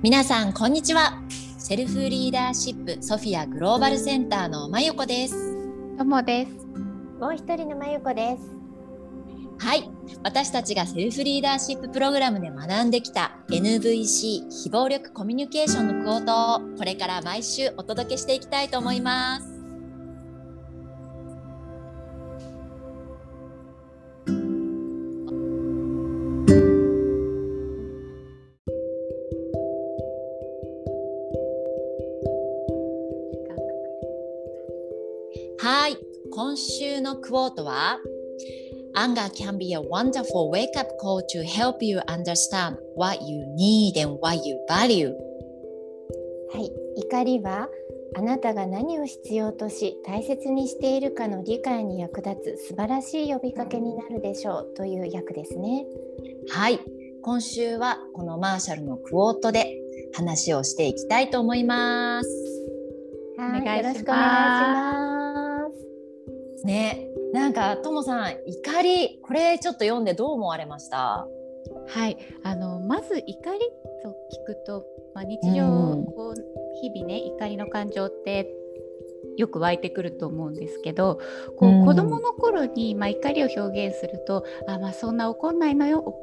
皆さんこんにちは。セルフリーダーシップソフィアグローバルセンターのまゆこです。ともです。もう一人のまゆこです。はい。私たちがセルフリーダーシッププログラムで学んできた NVC 非暴力コミュニケーションのクオートをこれから毎週お届けしていきたいと思いますはい、今週のクォートは Anger can be a wonderful wake-up call to help you understand what you need and what you value. はい、怒りはあなたが何を必要とし大切にしているかの理解に役立つ素晴らしい呼びかけになるでしょうという訳ですね。はい。今週はこのマーシャルのクォートで話をしていきたいと思います。はい。よろしくお願いしますね。なんかともさん怒りこれちょっと読んでどう思われました？はい。あのまず怒りと聞くと、まあ、日常、こう日々ね怒りの感情ってよく湧いてくると思うんですけどこう、子どもの頃に、まあ、怒りを表現すると「あまあ、そんな怒んないのよ」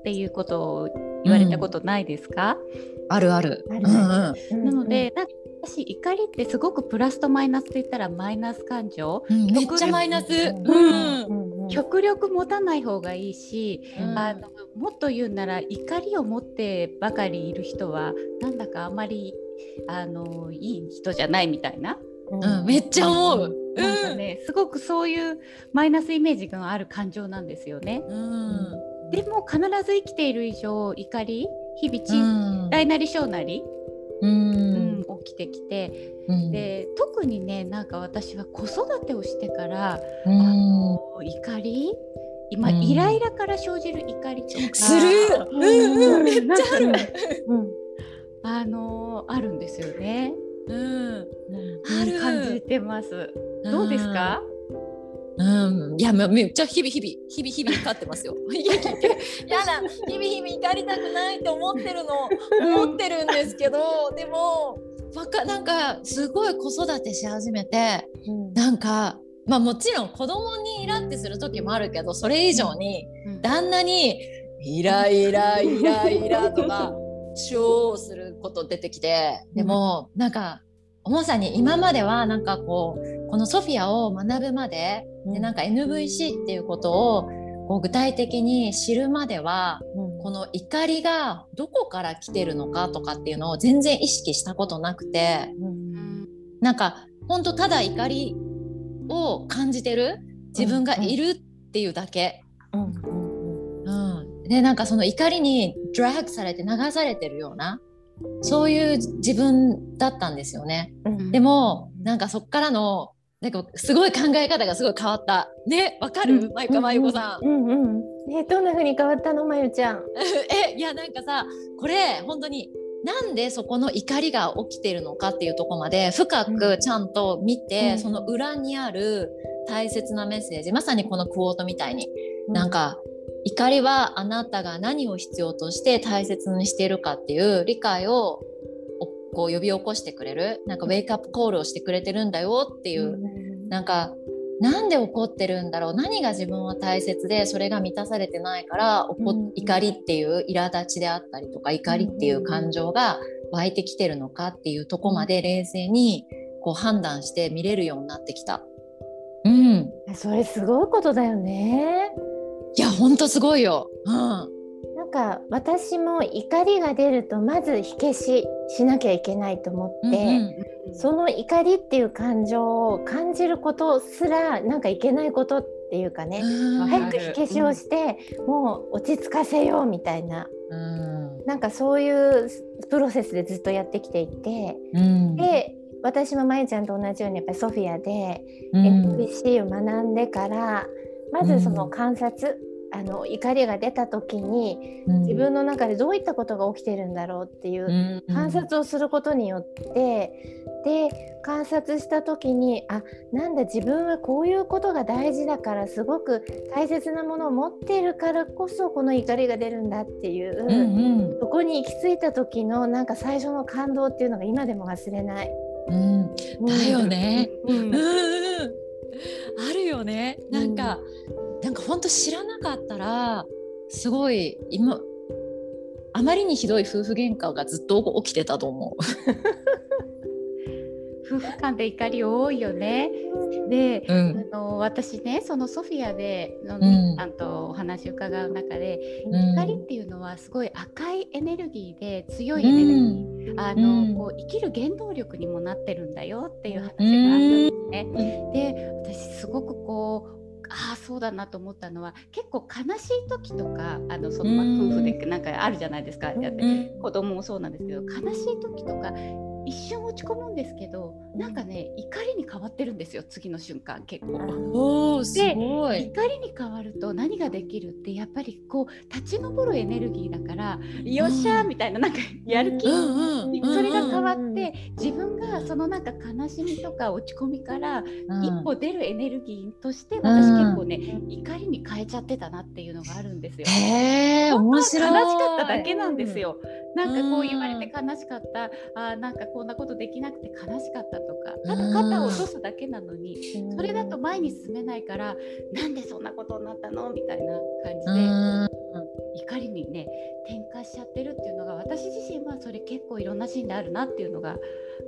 っていうことを言われたことないですか、うん、あるある。あるなのでなんか私怒りってすごくプラスとマイナスと言ったらマイナス感情、うん、めっちゃマイナス、うん、極力持たない方がいいし、あのもっと言うなら怒りを持ってばかりいる人はなんだかあまりあのいい人じゃないみたいな。うん、めっちゃ思う。なんかね、すごくそういうマイナスイメージがある感情なんですよね。うん、でも必ず生きている以上怒り日々ち大なり小なり、うん、起きてきて、うん、で特にねなんか私は子育てをしてから、うん、あの怒り今、うん、イライラから生じる怒りとかする、うんうん、めっちゃある、うん、あのあるんですよね。うん、ある感じてます。どうですか？うん、いやめっちゃ日々日々日々日々怒ってますよ。いややだ。日々日々怒りたくないって思ってるの。思ってるんですけどでもわかなんかすごい子育てし始めて、うん、なんかまあもちろん子供にイラってする時もあるけどそれ以上に旦那にイライライライラとか 超すること出てきてでもなんか重さに今まではなんかこうこのソフィアを学ぶまででなんか NVC っていうことをこう具体的に知るまでは、この怒りがどこから来てるのかとかっていうのを全然意識したことなくて、うん、なんか本当ただ怒りを感じてる自分がいるっていうだけ。でなんかその怒りにドラッグされて流されてるようなそういう自分だったんですよね。うん、でもなんかそっからのなんかすごい考え方がすごい変わった。ね、わかる、うん、マイカマユコさん。うんうん。え、どんな風に変わったの、まゆちゃん。え、いや、なんかさ、これ本当に。なんでそこの怒りが起きてるのかっていうとこまで深くちゃんと見て、うん、その裏にある大切なメッセージまさにこのクォートみたいに、うん、なんか怒りはあなたが何を必要として大切にしているかっていう理解をこう呼び起こしてくれるなんかウェイクアップコールをしてくれてるんだよっていう、うん、なんかなんで怒ってるんだろう何が自分は大切でそれが満たされてないから怒、うん、怒りっていう苛立ちであったりとか怒りっていう感情が湧いてきてるのかっていうとこまで冷静にこう判断して見れるようになってきた。うん、それすごいことだよね。いや本当すごいよ。うんか私も怒りが出るとまず火消ししなきゃいけないと思って、うんうん、その怒りっていう感情を感じることすらなんかいけないことっていうかね早く火消しをして、うん、もう落ち着かせようみたいな、うん、なんかそういうプロセスでずっとやってきていて、うん、で私もまゆちゃんと同じようにやっぱりソフィアで NPC を学んでからまずその観察、あの怒りが出た時に、自分の中でどういったことが起きてるんだろうっていう観察をすることによって、で観察した時にあなんだ自分はこういうことが大事だからすごく大切なものを持っているからこそこの怒りが出るんだっていう、うんうん、そこに行き着いた時のなんか最初の感動っていうのが今でも忘れない。うん、だよね。うん、うん、あるよね。なんか、うん、なんか本当知らなかったらすごい今あまりにひどい夫婦喧嘩がずっと起きてたと思う。夫婦間で怒り多いよね。で、うん、あの私ねそのソフィアでのみさんとお話伺う中で、うん、怒りっていうのはすごい赤いエネルギーで強いエネルギー、うん、あのこう生きる原動力にもなってるんだよっていう話があったんですね。で私すごくこうああそうだなと思ったのは結構悲しい時とかあのそのま夫婦でなんかあるじゃないですか、やって子供もそうなんですけど悲しい時とか一瞬落ち込むんですけどなんかね怒りに変わってるんですよ次の瞬間結構。おすごい。怒りに変わると何ができるってやっぱりこう立ち上るエネルギーだからよっしゃーみたいななんかやる気、それが変わって自分がそのなんか悲しみとか落ち込みから一歩出るエネルギーとして私結構ね怒りに変えちゃってたなっていうのがあるんですよ。へー面白い。悲しかっただけなんですよ。なんかこう言われて悲しかった、あなんかこんなことできなくて悲しかったとか。ただ肩を落とすだけなのにそれだと前に進めないからなんでそんなことになったのみたいな感じで怒りにね転化しちゃってるっていうのが私自身はそれ結構いろんなシーンであるなっていうのが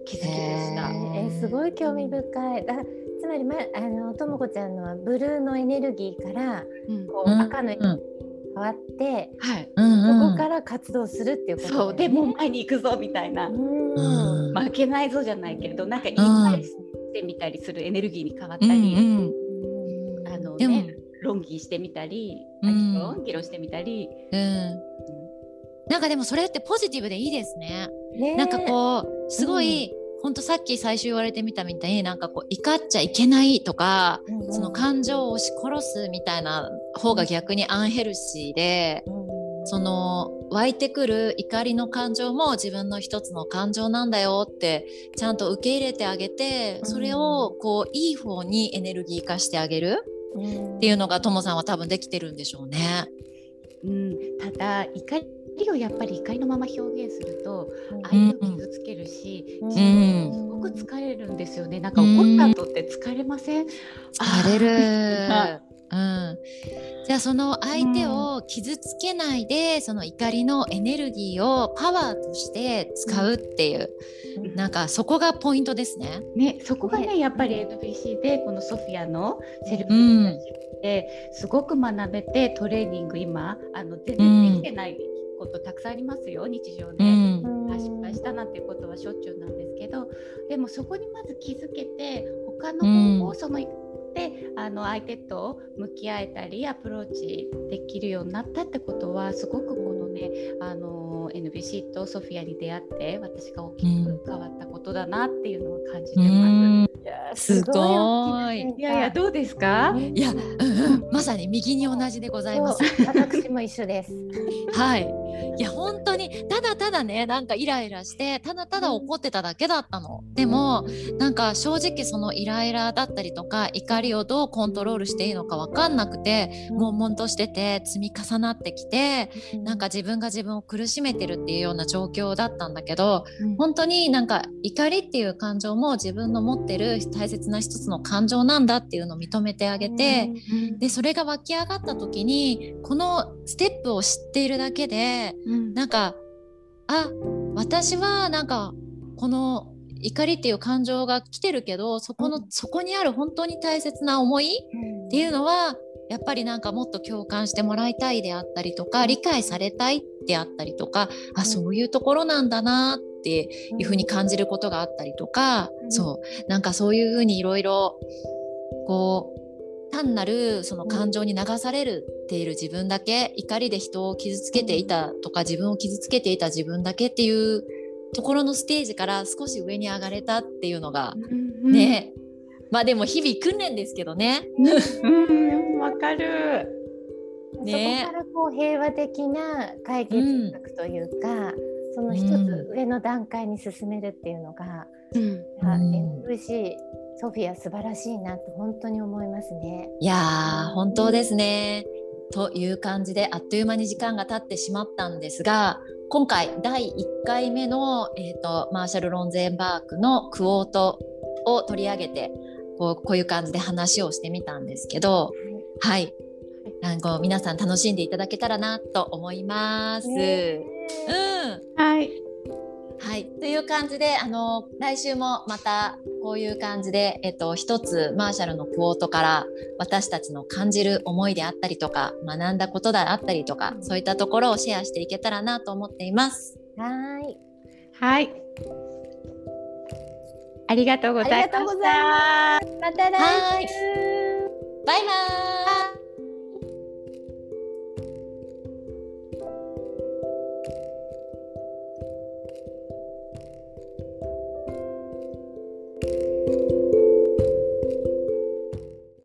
気づきでした。えー、すごい興味深い。だつまりまあのともこちゃんのはブルーのエネルギーから、うん、こう赤のエネルギー変わって、はい、そこから活動するっていうこと、ね、そう。でも前に行くぞみたいな、負けないぞじゃないけどなんか言い返してみたりするエネルギーに変わったり、あのね論議してみたり、議論してみたり。なんかでもそれってポジティブでいいですね。ねなんかこうすごい、ほんとさっき最初言われてみたみたいになんかこう怒っちゃいけないとか、うんうん、その感情を押し殺すみたいな方が逆にアンヘルシーで、うん、その湧いてくる怒りの感情も自分の一つの感情なんだよってちゃんと受け入れてあげてそれをこういい方にエネルギー化してあげるっていうのがともさんは多分できてるんでしょうね。うん、ただ怒りりをやっぱり怒りのまま表現すると相手を傷つけるし、うん、すごく疲れるんですよね。なんか怒った後って疲れません？疲れる。うん、じゃあその相手を傷つけないで、うん、その怒りのエネルギーをパワーとして使うっていう、うん、なんかそこがポイントですね。ねそこがねやっぱり NBC でこのソフィアのセルフですごく学べてトレーニング今あの全然できてないことたくさんありますよ日常で、うん、失敗したなんていうことはしょっちゅうなんですけどでもそこにまず気づけて他の方法その、であの相手と向き合えたりアプローチできるようになったってことはすごくこのねあの NBC とソフィアに出会って私が大きく変わったことだなっていうのを感じてます。うんすごい。いやいやどうですか？いや、うん、まさに右に同じでございます。私も一緒です。はい。いや本当にただただねなんかイライラしてただただ怒ってただけだったの。でもなんか正直そのイライラだったりとか怒りをどうコントロールしていいのか分かんなくて悶々としてて積み重なってきてなんか自分が自分を苦しめてるっていうような状況だったんだけど本当になんか怒りっていう感情も自分の持ってる大切な一つの感情なんだっていうのを認めてあげてでそれが湧き上がった時にこのステップを知っているだけでなんかあ私はなんかこの怒りっていう感情が来てるけどそこの、そこにある本当に大切な思いっていうのはやっぱりなんかもっと共感してもらいたいであったりとか理解されたいであったりとかあそういうところなんだなっていうふうに感じることがあったりとか、そう。なんかそういうふうにいろいろこう単なるその感情に流されるている自分だけ怒りで人を傷つけていたとか自分を傷つけていた自分だけっていうところのステージから少し上に上がれたっていうのがね、まあでも日々訓練ですけどね。わ、かる。そこからこう平和的な解決策というか、うん、その一つ上の段階に進めるっていうのが、うん、ソフィア素晴らしいなと本当に思いますね。いや本当ですね。という感じであっという間に時間が経ってしまったんですが今回第1回目の、えーと、マーシャル・ロンゼンバークのクオートを取り上げてこうこういう感じで話をしてみたんですけど、はい、はい、か皆さん楽しんでいただけたらなと思います。ね、うん、はいはい、という感じであの来週もまたこういう感じで、えっと、一つマーシャルのクォートから私たちの感じる思いであったりとか学んだことであったりとかそういったところをシェアしていけたらなと思っています。はい。はい。ありがとうございました。また来週。バイバイ